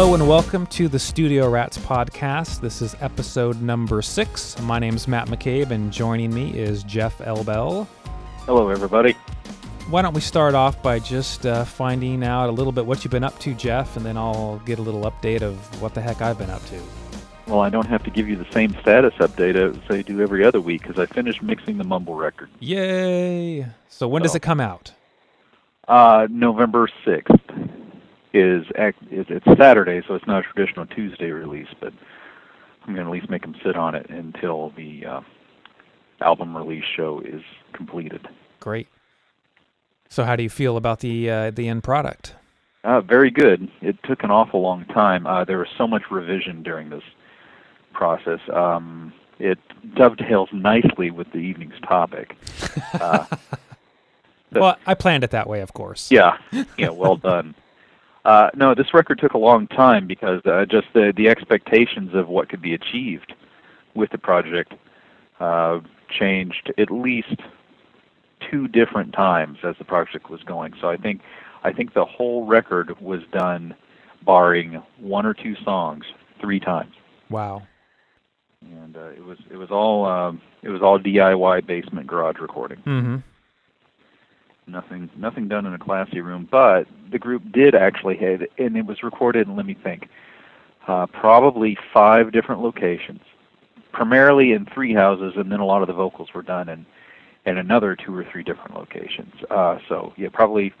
Hello and welcome to the Studio Rats podcast. This is episode number six. My name is Matt McCabe, and joining me is Jeff Elbell. Hello, everybody. Why don't we start off by just uh, finding out a little bit what you've been up to, Jeff, and then I'll get a little update of what the heck I've been up to. Well, I don't have to give you the same status update as I do every other week because I finished mixing the Mumble record. Yay! So when does it come out? Uh, November 6th is, it's Saturday, so it's not a traditional Tuesday release, but I'm going to at least make them sit on it until the uh, album release show is completed. Great. So how do you feel about the uh, the end product? Uh, very good. It took an awful long time. Uh, there was so much revision during this process. Um, it dovetails nicely with the evening's topic. Uh, well, I planned it that way, of course. yeah, yeah, well done. Uh, no, this record took a long time because uh, just the the expectations of what could be achieved with the project uh, changed at least two different times as the project was going. So I think I think the whole record was done, barring one or two songs, three times, Wow. and uh, it was it was all um, it was all DIY basement garage recording. Mm-hmm. Nothing nothing done in a classy room but the group did actually have and it was recorded And let me think uh, probably five different locations primarily in three houses and then a lot of the vocals were done in in another two or three different locations. Uh, so yeah probably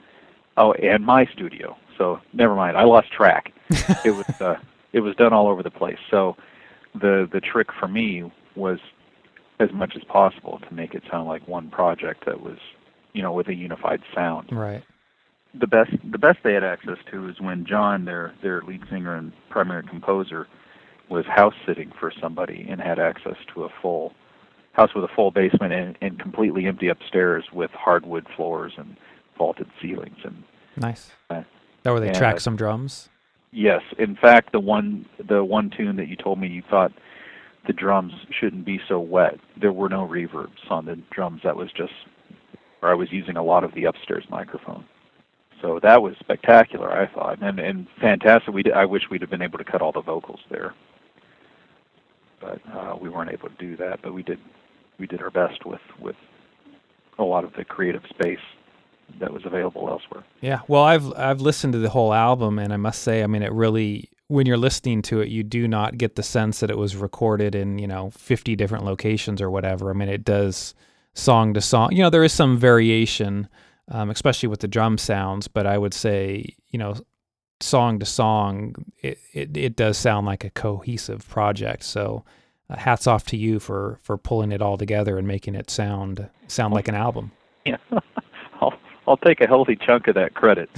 oh and my studio. So never mind i lost track. It was uh, it was done all over the place. So the the trick for me was as much as possible to make it sound like one project that was you know with a unified sound Right. the best the best they had access to is when John, their their lead singer and primary composer, was house sitting for somebody and had access to a full house with a full basement and, and completely empty upstairs with hardwood floors and vaulted ceilings and Nice. Uh, That where they track uh, some drums. yes, in fact the one the one tune that you told me you thought the drums shouldn't be so wet. There were no reverbs on the drums. That was just where I was using a lot of the upstairs microphone. So that was spectacular, I thought, and and fantastic. We I wish we'd have been able to cut all the vocals there, but uh, we weren't able to do that. But we did we did our best with with a lot of the creative space that was available elsewhere. Yeah, well, I've I've listened to the whole album, and I must say, I mean, it really when you're listening to it, you do not get the sense that it was recorded in you know 50 different locations or whatever. I mean, it does song to song. You know, there is some variation, um, especially with the drum sounds, but I would say you know song to song, it it, it does sound like a cohesive project. So. Uh, hats off to you for for pulling it all together and making it sound sound like an album. Yeah, I'll I'll take a healthy chunk of that credit,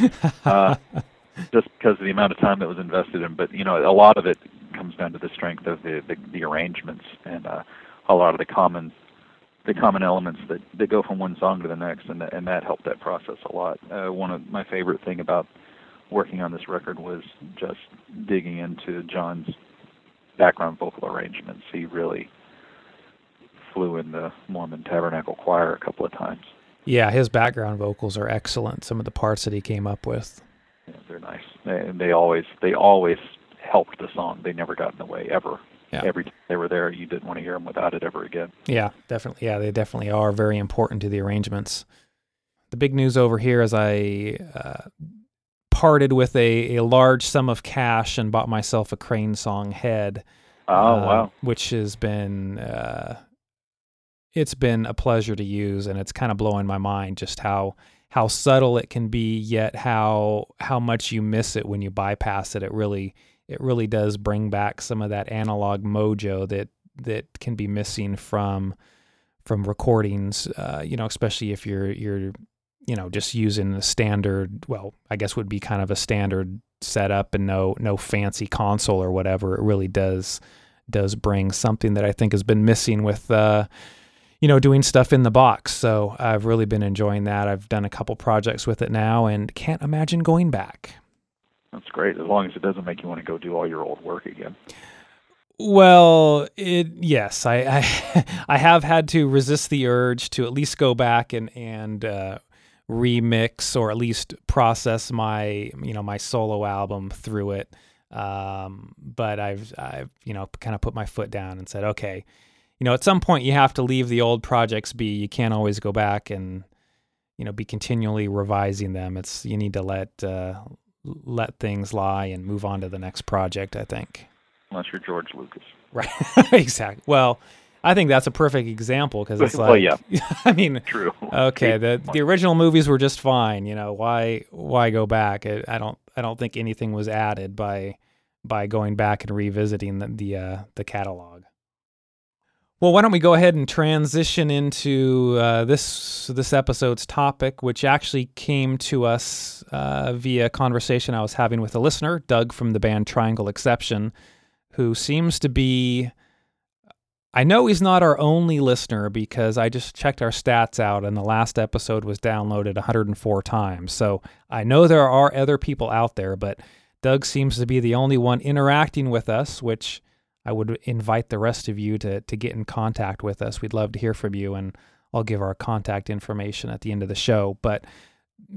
uh, just because of the amount of time that was invested in. But you know, a lot of it comes down to the strength of the the, the arrangements and uh, a lot of the common the common elements that that go from one song to the next, and that, and that helped that process a lot. Uh, one of my favorite thing about working on this record was just digging into John's background vocal arrangements. He really flew in the Mormon Tabernacle Choir a couple of times. Yeah, his background vocals are excellent. Some of the parts that he came up with. Yeah, they're nice. They, and they always they always helped the song. They never got in the way ever. Yeah. Every time they were there, you didn't want to hear them without it ever again. Yeah, definitely. Yeah, they definitely are very important to the arrangements. The big news over here is I uh, parted with a, a large sum of cash and bought myself a Crane Song HEDD. Oh uh, wow! Which has been uh, it's been a pleasure to use, and it's kind of blowing my mind just how how subtle it can be, yet how how much you miss it when you bypass it. It really it really does bring back some of that analog mojo that that can be missing from from recordings. Uh, you know, especially if you're you're you know just using the standard. Well, I guess would be kind of a standard setup and no no fancy console or whatever. It really does does bring something that I think has been missing with uh, you know doing stuff in the box. So I've really been enjoying that. I've done a couple projects with it now and can't imagine going back. That's great. As long as it doesn't make you want to go do all your old work again. Well, it yes, I, I I have had to resist the urge to at least go back and and uh, remix or at least process my you know my solo album through it. Um, but I've I've you know kind of put my foot down and said, okay, you know, at some point you have to leave the old projects be. You can't always go back and you know be continually revising them. It's you need to let uh, let things lie and move on to the next project. I think. Unless you're George Lucas. Right. exactly. Well, I think that's a perfect example because it's like, well, yeah. I mean, true. Okay, the the original movies were just fine. You know, why why go back? I, I don't I don't think anything was added by by going back and revisiting the the, uh, the catalog. Well, why don't we go ahead and transition into uh, this this episode's topic, which actually came to us uh, via conversation I was having with a listener, Doug from the band Triangle Exception, who seems to be. I know he's not our only listener because I just checked our stats out and the last episode was downloaded 104 times. So I know there are other people out there, but Doug seems to be the only one interacting with us, which I would invite the rest of you to to get in contact with us. We'd love to hear from you, and I'll give our contact information at the end of the show. But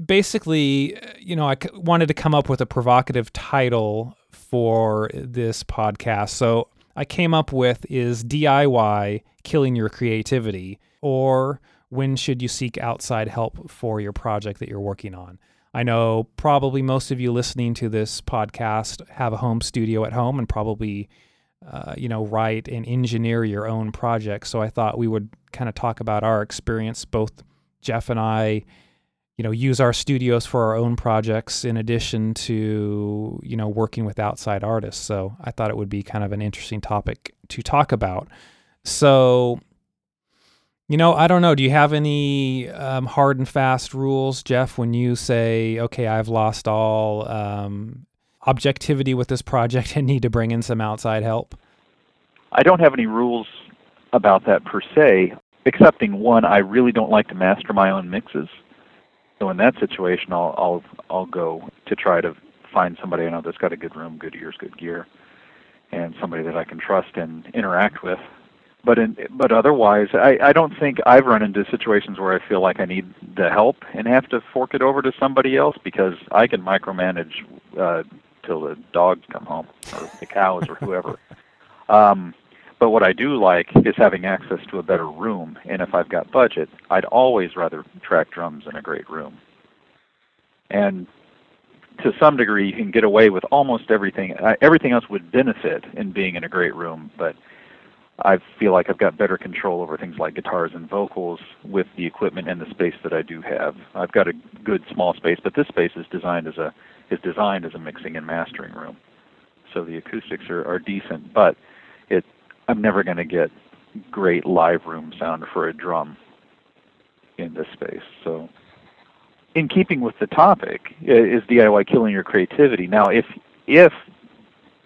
basically, you know, I wanted to come up with a provocative title for this podcast. So I came up with is DIY killing your creativity, or when should you seek outside help for your project that you're working on? I know probably most of you listening to this podcast have a home studio at home and probably uh, you know, write and engineer your own projects. So I thought we would kind of talk about our experience. Both Jeff and I, you know, use our studios for our own projects in addition to, you know, working with outside artists. So I thought it would be kind of an interesting topic to talk about. So, you know, I don't know. Do you have any um, hard and fast rules, Jeff, when you say, okay, I've lost all um, objectivity with this project and need to bring in some outside help? I don't have any rules about that per se, excepting one, I really don't like to master my own mixes. So in that situation, I'll I'll I'll go to try to find somebody I know that's got a good room, good ears, good gear, and somebody that I can trust and interact with. But in but otherwise, I I don't think I've run into situations where I feel like I need the help and have to fork it over to somebody else because I can micromanage uh, till the dogs come home or the cows or whoever. Um, but what I do like is having access to a better room, and if I've got budget, I'd always rather track drums in a great room. And to some degree, you can get away with almost everything. Everything else would benefit in being in a great room, but I feel like I've got better control over things like guitars and vocals with the equipment and the space that I do have. I've got a good small space, but this space is designed as a is designed as a mixing and mastering room. So the acoustics are, are decent, but it I'm never going to get great live room sound for a drum in this space. So in keeping with the topic, is DIY killing your creativity? Now, if if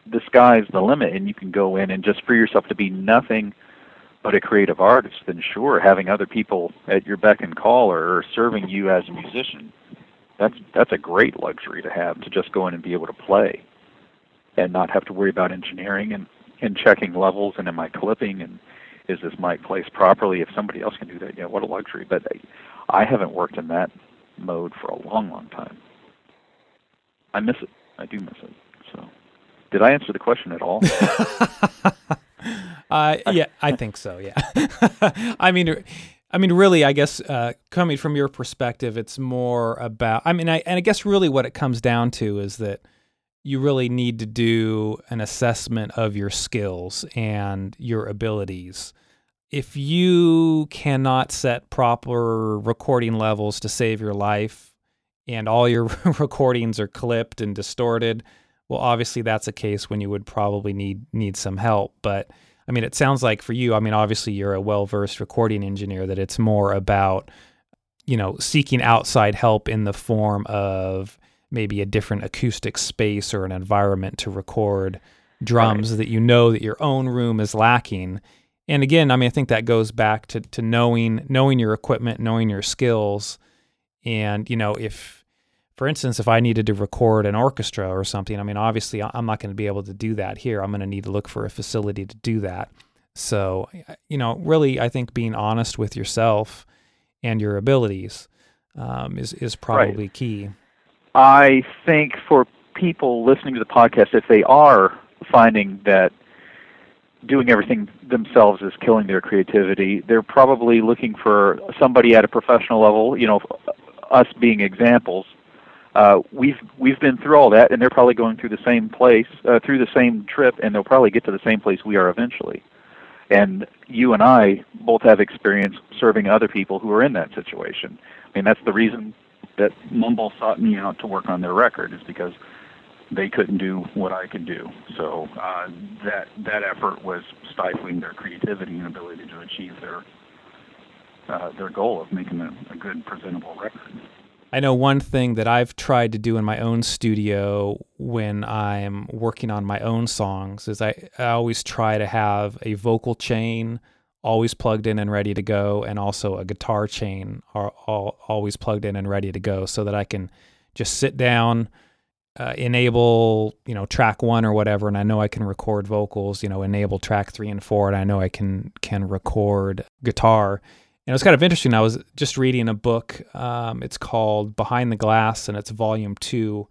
the sky's the limit and you can go in and just free yourself to be nothing but a creative artist, then sure, having other people at your beck and call or, or serving you as a musician that's that's a great luxury to have to just go in and be able to play and not have to worry about engineering and and checking levels and am I clipping and is this mic placed properly? If somebody else can do that yeah what a luxury. But I, I haven't worked in that mode for a long long time. I miss it. I do miss it. So did I answer the question at all? Uh yeah I think so yeah. I mean I mean, really, I guess uh, coming from your perspective, it's more about. I mean, I and I guess really what it comes down to is that you really need to do an assessment of your skills and your abilities. If you cannot set proper recording levels to save your life, and all your recordings are clipped and distorted, well, obviously that's a case when you would probably need need some help, but I mean, it sounds like for you, I mean, obviously you're a well versed recording engineer, that it's more about, you know, seeking outside help in the form of maybe a different acoustic space or an environment to record drums right. that you know that your own room is lacking. And again, I mean, I think that goes back to, to knowing knowing your equipment, knowing your skills, and you know if for instance, if I needed to record an orchestra or something, I mean, obviously I'm not going to be able to do that here. I'm going to need to look for a facility to do that. So, you know, really, I think being honest with yourself and your abilities um, is is probably right. key. I think for people listening to the podcast, if they are finding that doing everything themselves is killing their creativity, they're probably looking for somebody at a professional level. You know, us being examples. Uh, we've we've been through all that, and they're probably going through the same place, uh, through the same trip, and they'll probably get to the same place we are eventually. And you and I both have experience serving other people who are in that situation. I mean, that's the reason that Mumble sought me out to work on their record is because they couldn't do what I could do. So uh, that that effort was stifling their creativity and ability to achieve their uh, their goal of making a, a good presentable record. I know one thing that I've tried to do in my own studio when I'm working on my own songs is I, I always try to have a vocal chain always plugged in and ready to go, and also a guitar chain are all, always plugged in and ready to go, so that I can just sit down, uh, enable you know track one or whatever, and I know I can record vocals. You know, enable track three and four, and I know I can can record guitar. And it was kind of interesting. I was just reading a book. Um, it's called Behind the Glass, and it's volume two.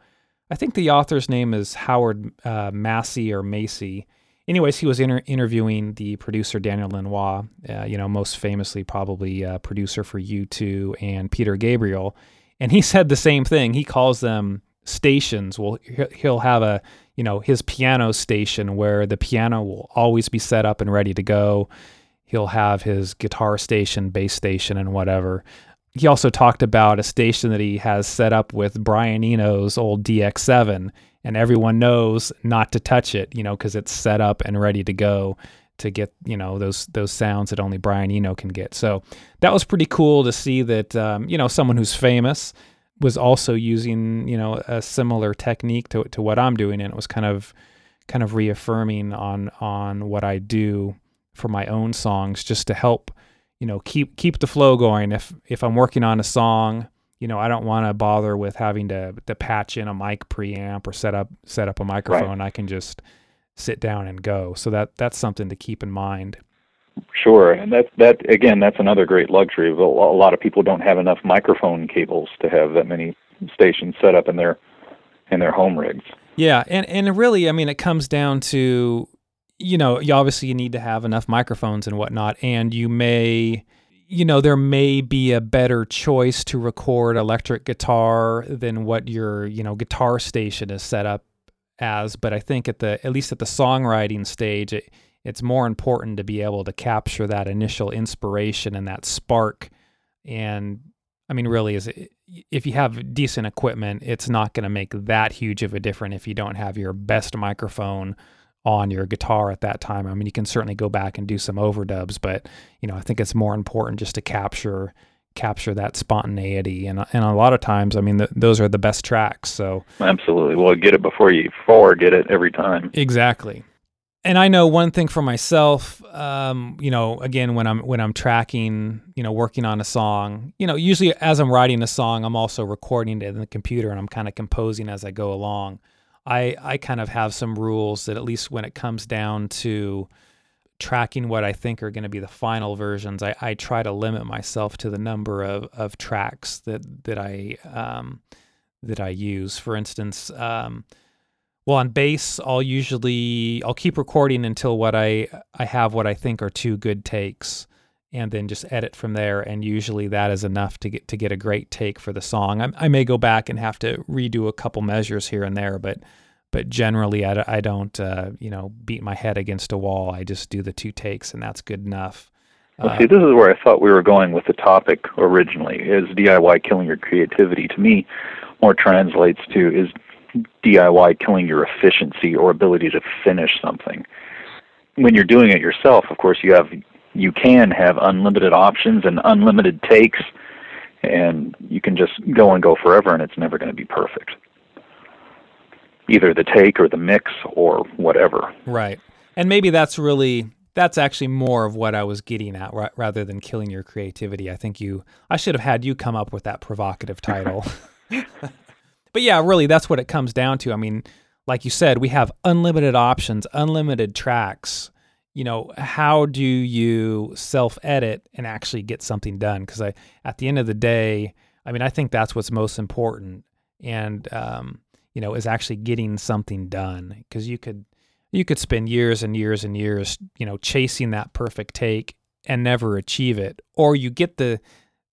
I think the author's name is Howard uh, Massey or Macy anyways, he was inter- interviewing the producer Daniel Lanois, uh, you know, most famously probably uh, producer for U2 and Peter Gabriel, and he said the same thing. He calls them stations. Well, he'll have a, you know, his piano station where the piano will always be set up and ready to go. He'll have his guitar station, bass station, and whatever. He also talked about a station that he has set up with Brian Eno's old DX7 and everyone knows not to touch it, you know, because it's set up and ready to go to get you know those those sounds that only Brian Eno can get. So that was pretty cool to see that um, you know someone who's famous was also using you know a similar technique to to what I'm doing, and it was kind of kind of reaffirming on on what I do for my own songs, just to help you know keep keep the flow going. If if I'm working on a song you know, I don't want to bother with having to to patch in a mic preamp or set up set up a microphone. Right. I can just sit down and go. So that that's something to keep in mind. Sure, and that that again, that's another great luxury. A lot of people don't have enough microphone cables to have that many stations set up in their in their home rigs. Yeah, and and really, I mean, it comes down to you know, you obviously you need to have enough microphones and whatnot, and you may you know, there may be a better choice to record electric guitar than what your, you know, guitar station is set up as. But I think at the, at least at the songwriting stage, it, it's more important to be able to capture that initial inspiration and that spark. And I mean, really, is it, if you have decent equipment, it's not going to make that huge of a difference if you don't have your best microphone on your guitar at that time. I mean, you can certainly go back and do some overdubs, but you know, I think it's more important just to capture capture that spontaneity and and a lot of times I mean th- those are the best tracks so Absolutely. Well, get it before you forget it every time. Exactly. And I know one thing for myself um, you know, again when I'm when I'm tracking, you know, working on a song, you know, usually as I'm writing a song, I'm also recording it in the computer and I'm kind of composing as I go along. I I kind of have some rules that at least when it comes down to tracking what I think are going to be the final versions, I, I try to limit myself to the number of, of tracks that that I um, that I use. For instance, um, well on bass, I'll usually I'll keep recording until what I I have what I think are two good takes, and then just edit from there. And usually that is enough to get to get a great take for the song. I, I may go back and have to redo a couple measures here and there, but but generally I, I don't uh, you know beat my head against a wall. I just do the two takes and that's good enough. Well, see, this is where I thought we were going with the topic originally. Is DIY killing your creativity? To me, more translates to is DIY killing your efficiency or ability to finish something. When you're doing it yourself, of course, you have you can have unlimited options and unlimited takes, and you can just go and go forever, and it's never going to be perfect either the take or the mix or whatever. Right. And maybe that's really that's actually more of what I was getting at rather than killing your creativity. I think you I should have had you come up with that provocative title. but yeah, really that's what it comes down to. I mean, like you said, we have unlimited options, unlimited tracks. You know, how do you self-edit and actually get something done? Because I, at the end of the day, I mean, I think that's what's most important. And um, you know, is actually getting something done because you could you could spend years and years and years, you know, chasing that perfect take and never achieve it, or you get the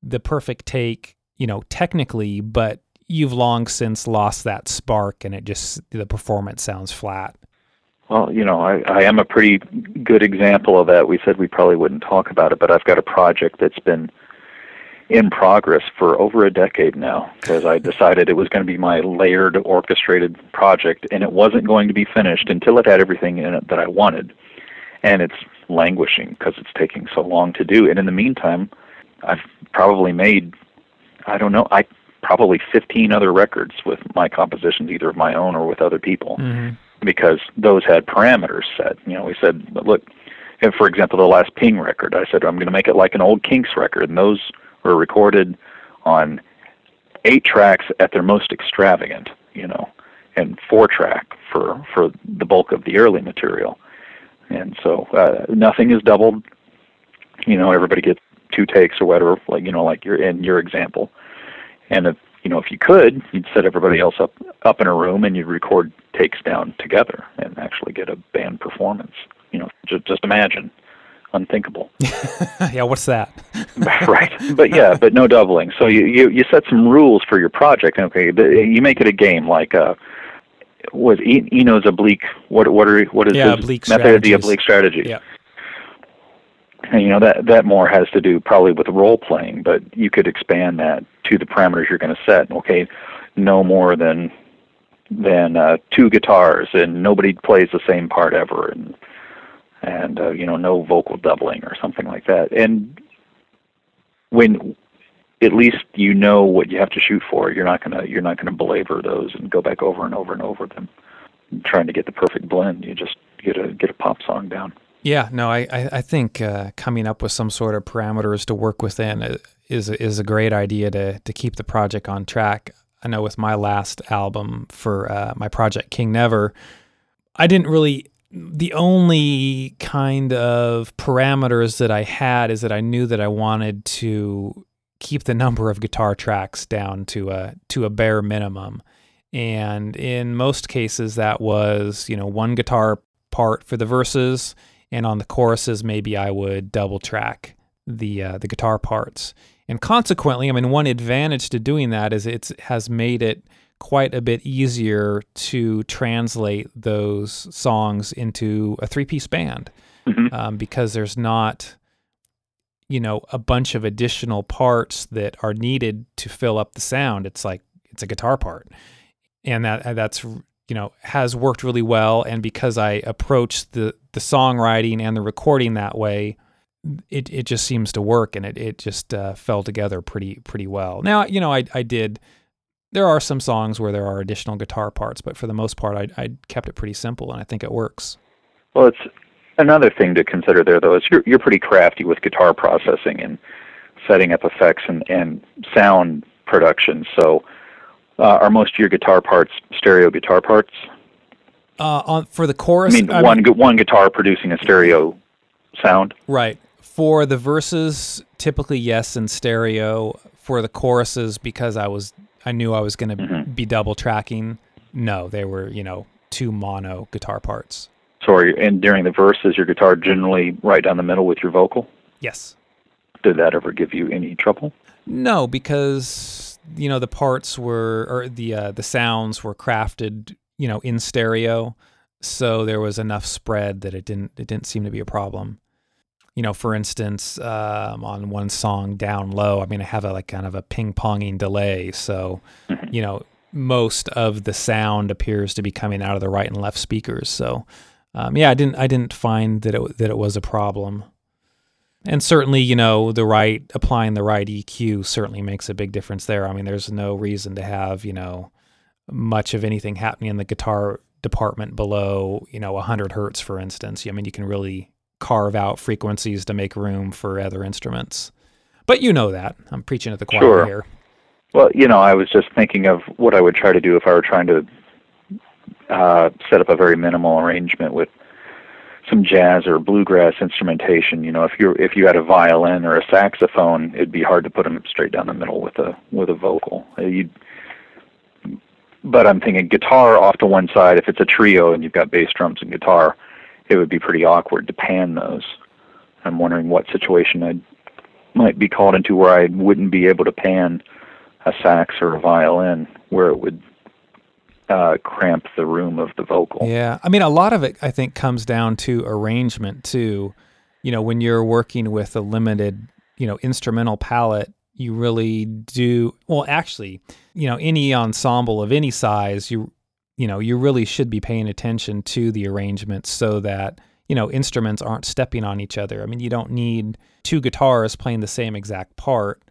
the perfect take, you know, technically, but you've long since lost that spark and it just the performance sounds flat. Well, you know, I, I am a pretty good example of that. We said we probably wouldn't talk about it, but I've got a project that's been in progress for over a decade now because I decided it was going to be my layered orchestrated project and it wasn't going to be finished until it had everything in it that I wanted. And it's languishing because it's taking so long to do. And in the meantime, I've probably made I don't know, I probably 15 other records with my compositions either of my own or with other people. Mm-hmm. Because those had parameters set. You know, we said, look, and for example, the last Ping record, I said I'm going to make it like an old Kinks record, and those were recorded on eight tracks at their most extravagant, you know, and four track for for the bulk of the early material. And so uh, nothing is doubled. You know, everybody gets two takes or whatever, like you know, like your in your example. And if you know, if you could, you'd set everybody else up up in a room and you'd record takes down together and actually get a band performance. You know, just just imagine unthinkable. yeah, what's that? right, but yeah, but no doubling. So you, you you set some rules for your project. Okay, you make it a game like uh, was Eno's oblique. What what are what is yeah, oblique method of the oblique strategy? Yeah. And you know that that more has to do probably with role playing, but you could expand that to the parameters you're going to set. Okay, no more than than uh, two guitars, and nobody plays the same part ever, and and uh, you know no vocal doubling or something like that. And when at least you know what you have to shoot for, you're not gonna you're not gonna belabor those and go back over and over and over them, trying to get the perfect blend. You just get a get a pop song down. Yeah, no, I I, I think uh, coming up with some sort of parameters to work within is is a great idea to to keep the project on track. I know with my last album for uh, my project King Never, I didn't really the only kind of parameters that I had is that I knew that I wanted to keep the number of guitar tracks down to a to a bare minimum. And in most cases that was, you know, one guitar part for the verses and on the choruses maybe I would double track the uh, the guitar parts. And consequently, I mean one advantage to doing that is it has made it quite a bit easier to translate those songs into a three piece band mm-hmm. um, because there's not, you know, a bunch of additional parts that are needed to fill up the sound. It's like it's a guitar part, and that that's you know has worked really well. And because I approach the the songwriting and the recording that way, it it just seems to work, and it it just uh, fell together pretty pretty well. Now you know I I did there are some songs where there are additional guitar parts, but for the most part, I, I kept it pretty simple, and I think it works. Well, it's another thing to consider there, though, is you're you're pretty crafty with guitar processing and setting up effects and and sound production. So, uh, are most of your guitar parts stereo guitar parts? Uh, on for the chorus, I mean, I one mean, one guitar producing a stereo sound. Right. For the verses, typically yes in stereo. For the choruses, because I was I knew I was going to Mhm. be double tracking. No, they were, you know, two mono guitar parts. So, are you, and during the verses, your guitar generally right down the middle with your vocal. Yes. Did that ever give you any trouble? No, because you know the parts were or the uh, the sounds were crafted, you know, in stereo, so there was enough spread that it didn't it didn't seem to be a problem. You know, for instance, um, on one song, "Down Low," I mean, I have a like kind of a ping ponging delay, so Mhm. you know most of the sound appears to be coming out of the right and left speakers. So, um, yeah, I didn't I didn't find that it that it was a problem. And certainly, you know, the right applying the right EQ certainly makes a big difference there. I mean, there's no reason to have, you know, much of anything happening in the guitar department below, you know, 100 hertz, for instance. I mean, you can really carve out frequencies to make room for other instruments. But you know that. I'm preaching at the choir Sure. here. Well, you know, I was just thinking of what I would try to do if I were trying to uh, set up a very minimal arrangement with some jazz or bluegrass instrumentation. You know, if you if you had a violin or a saxophone, it'd be hard to put them straight down the middle with a with a vocal. Uh, You'd but I'm thinking guitar off to one side. If it's a trio and you've got bass, drums, and guitar, it would be pretty awkward to pan those. I'm wondering what situation I might be called into where I wouldn't be able to pan a sax or a violin, where it would uh, cramp the room of the vocal. Yeah, I mean, a lot of it I think comes down to arrangement too. You know, when you're working with a limited, you know, instrumental palette, you really do well. Actually, you know, any ensemble of any size, you you know, you really should be paying attention to the arrangements so that you know instruments aren't stepping on each other. I mean, you don't need two guitars playing the same exact part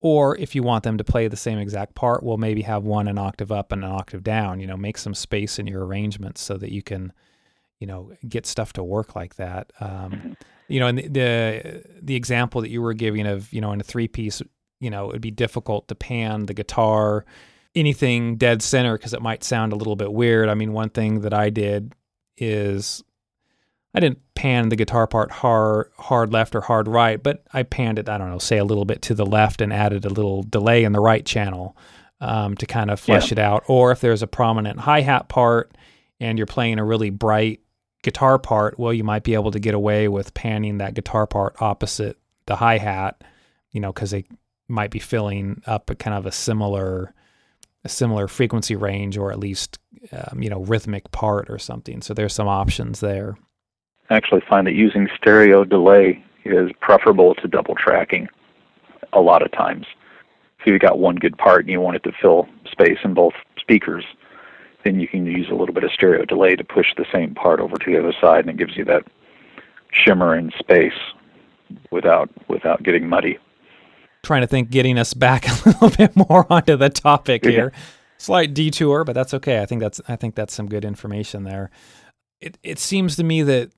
or if you want them to play the same exact part, well, maybe have one an octave up and an octave down. You know, make some space in your arrangements so that you can, you know, get stuff to work like that. Um, you know, and the, the the example that you were giving of, you know, in a three piece, you know, it'd be difficult to pan the guitar, anything dead center because it might sound a little bit weird. I mean, one thing that I did is I didn't pan the guitar part hard hard left or hard right, but I panned it, I don't know, say a little bit to the left and added a little delay in the right channel um, to kind of flesh yeah. it out. Or if there's a prominent hi-hat part and you're playing a really bright guitar part, well, you might be able to get away with panning that guitar part opposite the hi-hat, you know, because they might be filling up a kind of a similar a similar frequency range or at least um, you know rhythmic part or something. So there's some options there I actually find that using stereo delay is preferable to double tracking a lot of times. If you've got one good part and you want it to fill space in both speakers, then you can use a little bit of stereo delay to push the same part over to the other side, and it gives you that shimmer in space without without getting muddy. Trying to think, getting us back a little bit more onto the topic here. Yeah. Slight detour, but that's okay. I think that's I think that's some good information there. It it seems to me that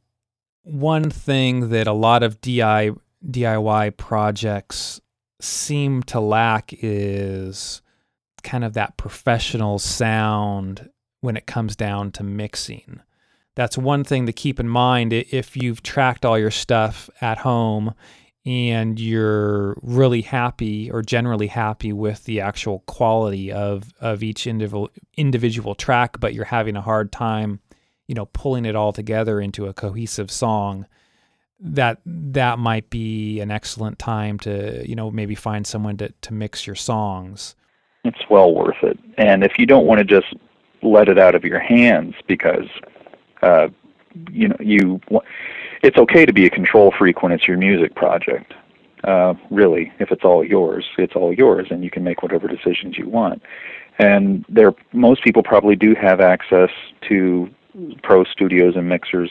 one thing that a lot of DI, DIY projects seem to lack is kind of that professional sound when it comes down to mixing. That's one thing to keep in mind if you've tracked all your stuff at home and you're really happy or generally happy with the actual quality of, of each individual individual track, but you're having a hard time you know pulling it all together into a cohesive song that that might be an excellent time to you know maybe find someone to to mix your songs. It's well worth it. And if you don't want to just let it out of your hands because uh you know you it's okay to be a control freak when it's your music project. Uh really if it's all yours it's all yours and you can make whatever decisions you want. And there most people probably do have access to pro studios and mixers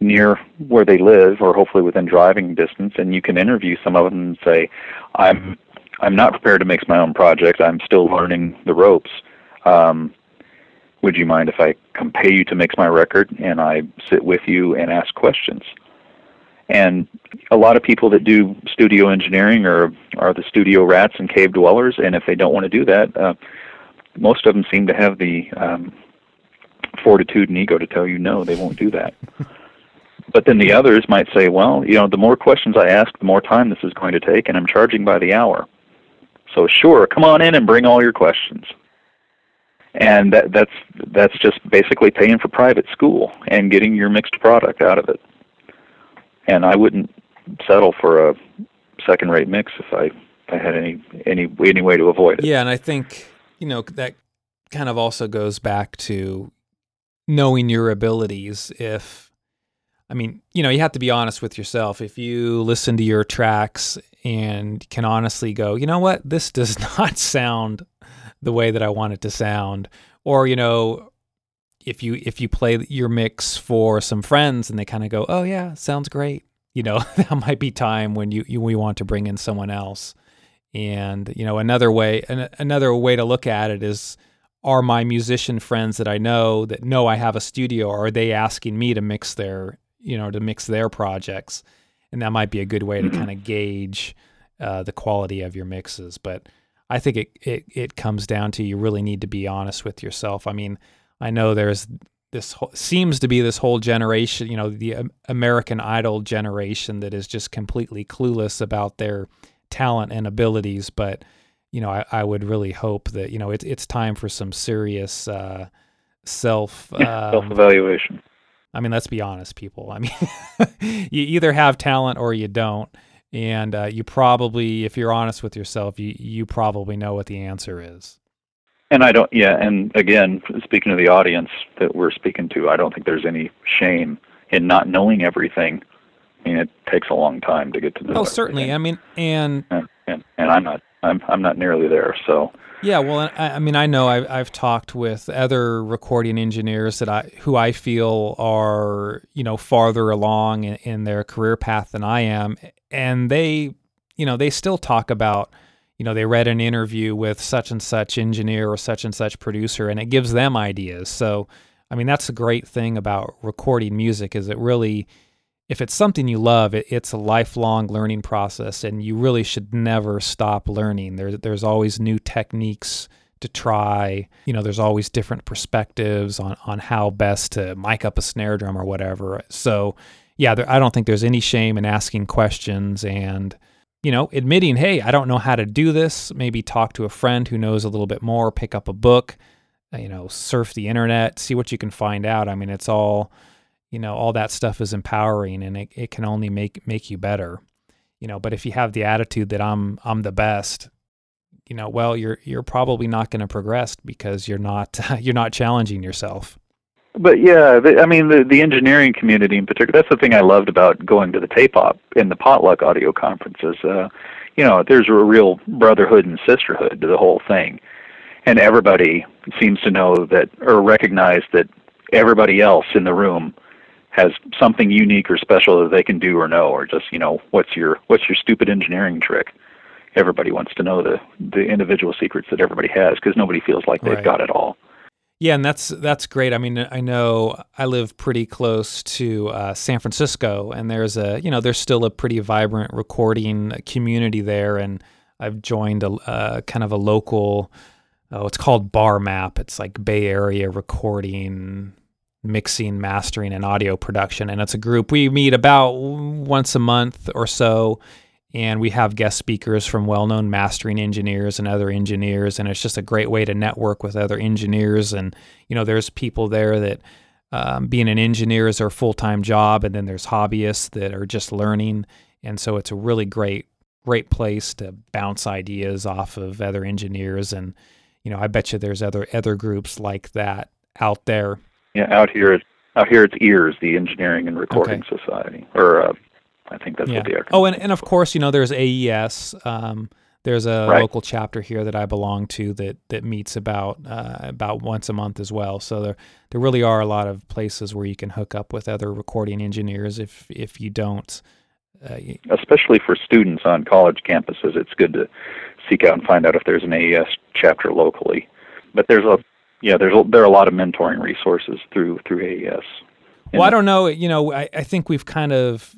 near where they live or hopefully within driving distance and you can interview some of them and say i'm i'm not prepared to mix my own project. I'm still learning the ropes. Um, would you mind if i come pay you to mix my record and i sit with you and ask questions and a lot of people that do studio engineering are are the studio rats and cave dwellers and if they don't want to do that uh, most of them seem to have the um, fortitude and ego to tell you no, they won't do that. but then the others might say, well, you know, the more questions I ask, the more time this is going to take, and I'm charging by the hour. So sure, come on in and bring all your questions. And that, that's that's just basically paying for private school and getting your mixed product out of it. And I wouldn't settle for a second-rate mix if I, if I had any any any way to avoid it. Yeah, and I think you know that kind of also goes back to knowing your abilities if I mean, you know, you have to be honest with yourself. If you listen to your tracks and can honestly go, you know what, this does not sound the way that I want it to sound, or you know, if you if you play your mix for some friends and they kind of go, oh yeah, sounds great, you know, that might be time when you, you we want to bring in someone else. And you know, another way an, another way to look at it is are my musician friends that I know that know I have a studio, or are they asking me to mix their, you know, to mix their projects? And that might be a good way to mm-hmm. kind of gauge uh, the quality of your mixes. But I think it, it it comes down to you really need to be honest with yourself. I mean, I know there's this whole, seems to be this whole generation, you know, the American Idol generation that is just completely clueless about their talent and abilities, but you know, I, I would really hope that you know it's it's time for some serious uh, self um, self evaluation. I mean, let's be honest, people. I mean, you either have talent or you don't, and uh, you probably, if you're honest with yourself, you you probably know what the answer is. And I don't, yeah. And again, speaking to the audience that we're speaking to, I don't think there's any shame in not knowing everything. I mean, it takes a long time to get to know. Oh, certainly. everything. I mean, and and, and and I'm not, I'm I'm not nearly there. So yeah, well, I, I mean, I know I've, I've talked with other recording engineers that I who I feel are you know farther along in, in their career path than I am, and they, you know, they still talk about you know, they read an interview with such and such engineer or such and such producer, and it gives them ideas. So, I mean, that's a great thing about recording music is it really, if it's something you love, it, it's a lifelong learning process, and you really should never stop learning. There, there's always new techniques to try. You know, there's always different perspectives on on how best to mic up a snare drum or whatever. So, yeah, there, I don't think there's any shame in asking questions and you know, admitting, hey, I don't know how to do this, maybe talk to a friend who knows a little bit more, pick up a book, uh, you know, surf the internet, see what you can find out. I mean, it's all, you know, all that stuff is empowering and it, it can only make make you better. You know, but if you have the attitude that I'm I'm the best, you know, well, you're you're probably not going to progress because you're not you're not challenging yourself. But yeah, I mean the the engineering community in particular. That's the thing I loved about going to the tape op and the potluck audio conferences. Uh, you know, there's a real brotherhood and sisterhood to the whole thing, and everybody seems to know that or recognize that everybody else in the room has something unique or special that they can do or know, or just you know, what's your what's your stupid engineering trick? Everybody wants to know the the individual secrets that everybody has because nobody feels like they've Right. got it all. Yeah, and that's that's great. I mean, I know I live pretty close to uh, San Francisco, and there's a you know there's still a pretty vibrant recording community there, and I've joined a uh, kind of a local. Oh, it's called Bar Map. It's like Bay Area recording, mixing, mastering, and audio production, and it's a group we meet about once a month or so, and we have guest speakers from well-known mastering engineers and other engineers and it's just a great way to network with other engineers. And you know there's people there that um, being an engineer is their full-time job and then there's hobbyists that are just learning. And so it's a really great great place to bounce ideas off of other engineers. And you know i bet you there's other other groups like that out there Yeah, out here, it's- out here it's EARS, the Engineering and Recording Society, or uh, I think that's yeah. what they are. Oh, and, and of course, you know, there's AES. Um, there's a Right. local chapter here that I belong to that that meets about uh, about once a month as well. So there there really are a lot of places where you can hook up with other recording engineers. If if you don't, uh, especially for students on college campuses, it's good to seek out and find out if there's an AES chapter locally. But there's a yeah, there's a, there are a lot of mentoring resources through through AES. well, I don't know. You know, I, I think we've kind of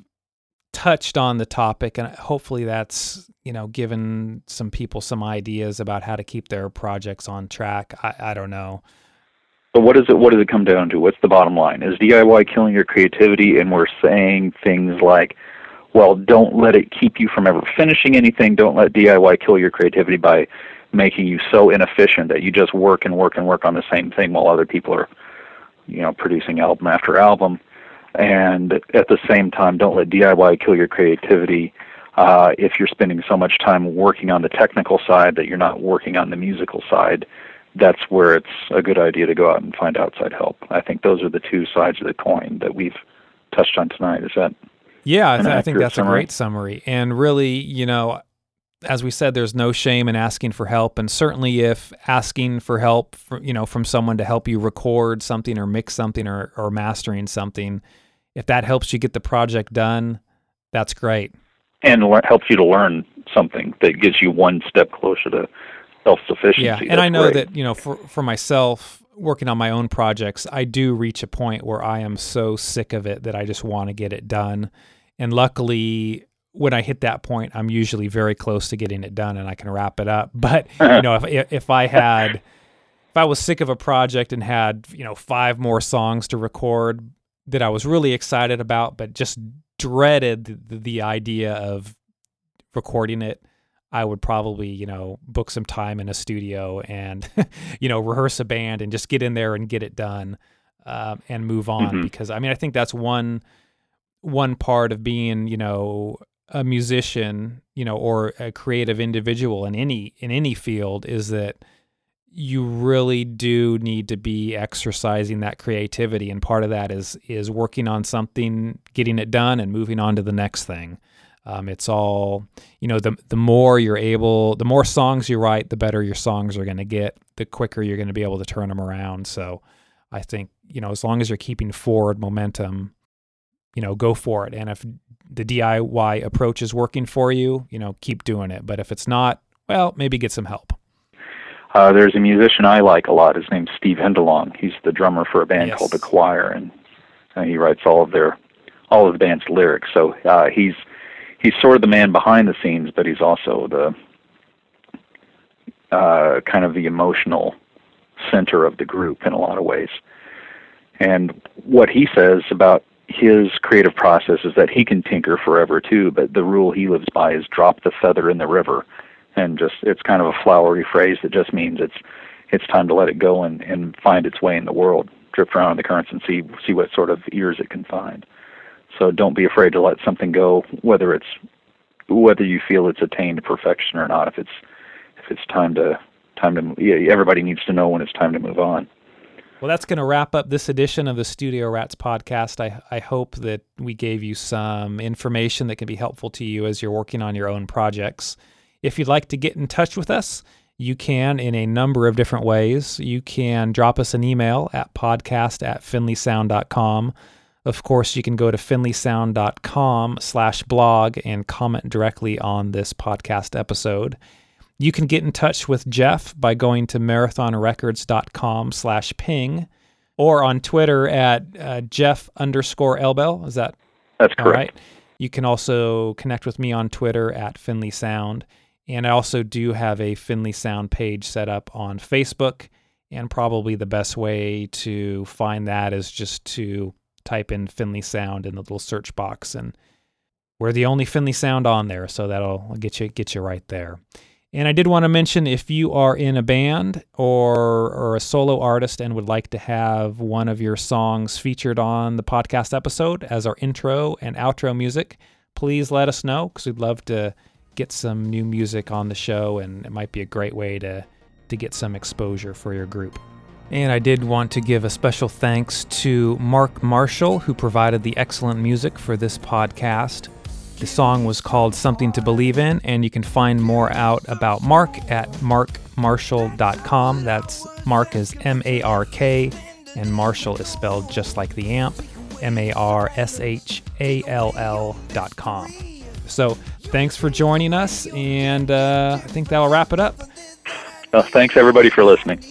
touched on the topic, and hopefully that's you know given some people some ideas about how to keep their projects on track. I, I don't know. So what is it? What does it come down to? What's the bottom line? Is DIY killing your creativity? And we're saying things like, well, don't let it keep you from ever finishing anything. Don't let DIY kill your creativity by making you so inefficient that you just work and work and work on the same thing while other people are, you know, producing album after album. And at the same time, don't let DIY kill your creativity uh, if you're spending so much time working on the technical side that you're not working on the musical side that's where it's a good idea to go out and find outside help. I think those are the two sides of the coin that we've touched on tonight. Is that Yeah, I, th- I think that's a great summary. And really, you know, as we said, there's no shame in asking for help. And certainly, if asking for help, for, you know, from someone to help you record something or mix something or, or mastering something, if that helps you get the project done, that's great. and le- helps you to learn something that gets you one step closer to self-sufficiency? Yeah, and That's I know great. that you know for for myself working on my own projects, I do reach a point where I am so sick of it that I just want to get it done. And luckily, when I hit that point, I'm usually very close to getting it done and I can wrap it up. But you know, if if I had if I was sick of a project and had you know five more songs to record that I was really excited about, but just dreaded the, the idea of recording it, I would probably, you know, book some time in a studio and, you know, rehearse a band and just get in there and get it done um, and move on. Mhm. Because I mean, I think that's one one part of being, you know, a musician, you know, or a creative individual in any in any field is that you really do need to be exercising that creativity. And part of that is is working on something getting it done and moving on to the next thing. Um, it's all you know the the more you're able the more songs you write the better your songs are going to get the quicker you're going to be able to turn them around. So i think you know as long as you're keeping forward momentum you know go for it. And if the diy approach is working for you you know keep doing it but if it's not well maybe get some help Uh, there's a musician I like a lot. His name's Steve Hindalong. He's the drummer for a band Yes. called The Choir, and uh, he writes all of their all of the band's lyrics. So uh, he's he's sort of the man behind the scenes, but he's also the uh, kind of the emotional center of the group in a lot of ways. And what he says about his creative process is that he can tinker forever too, but the rule he lives by is drop the feather in the river and just it's kind of a flowery phrase that just means it's it's time to let it go and, and find its way in the world, drift around in the currents and see see what sort of ears it can find. So don't be afraid to let something go, whether it's whether you feel it's attained perfection or not. If it's if it's time to time to yeah, everybody needs to know when it's time to move on. Well, that's going to wrap up this edition of the Studio Rats podcast. I, I hope that we gave you some information that can be helpful to you as you're working on your own projects. If you'd like to get in touch with us, you can in a number of different ways. You can drop us an email at podcast at finleysound.com. Of course, you can go to finleysound.com slash blog and comment directly on this podcast episode. You can get in touch with Jeff by going to marathonrecords.com slash ping or on Twitter at uh, Jeff underscore Elbel. Is that That's all correct. right? You can also connect with me on Twitter at Finley Sound. And I also do have a Finley Sound page set up on Facebook. And probably the best way to find that is just to type in Finley Sound in the little search box. And we're the only Finley Sound on there. So that'll get you get you right there. And I did want to mention if you are in a band or or a solo artist and would like to have one of your songs featured on the podcast episode as our intro and outro music, please let us know because we'd love to get some new music on the show and it might be a great way to to get some exposure for your group. And I did want to give a special thanks to Mark Marshall who provided the excellent music for this podcast. The song was called Something to Believe in, and you can find more out about Mark at markmarshall.com. That's Mark is M A R K, and Marshall is spelled just like the amp, M A R S H A L L.com. So thanks for joining us, and uh, I think that'll wrap it up. Uh, thanks everybody for listening.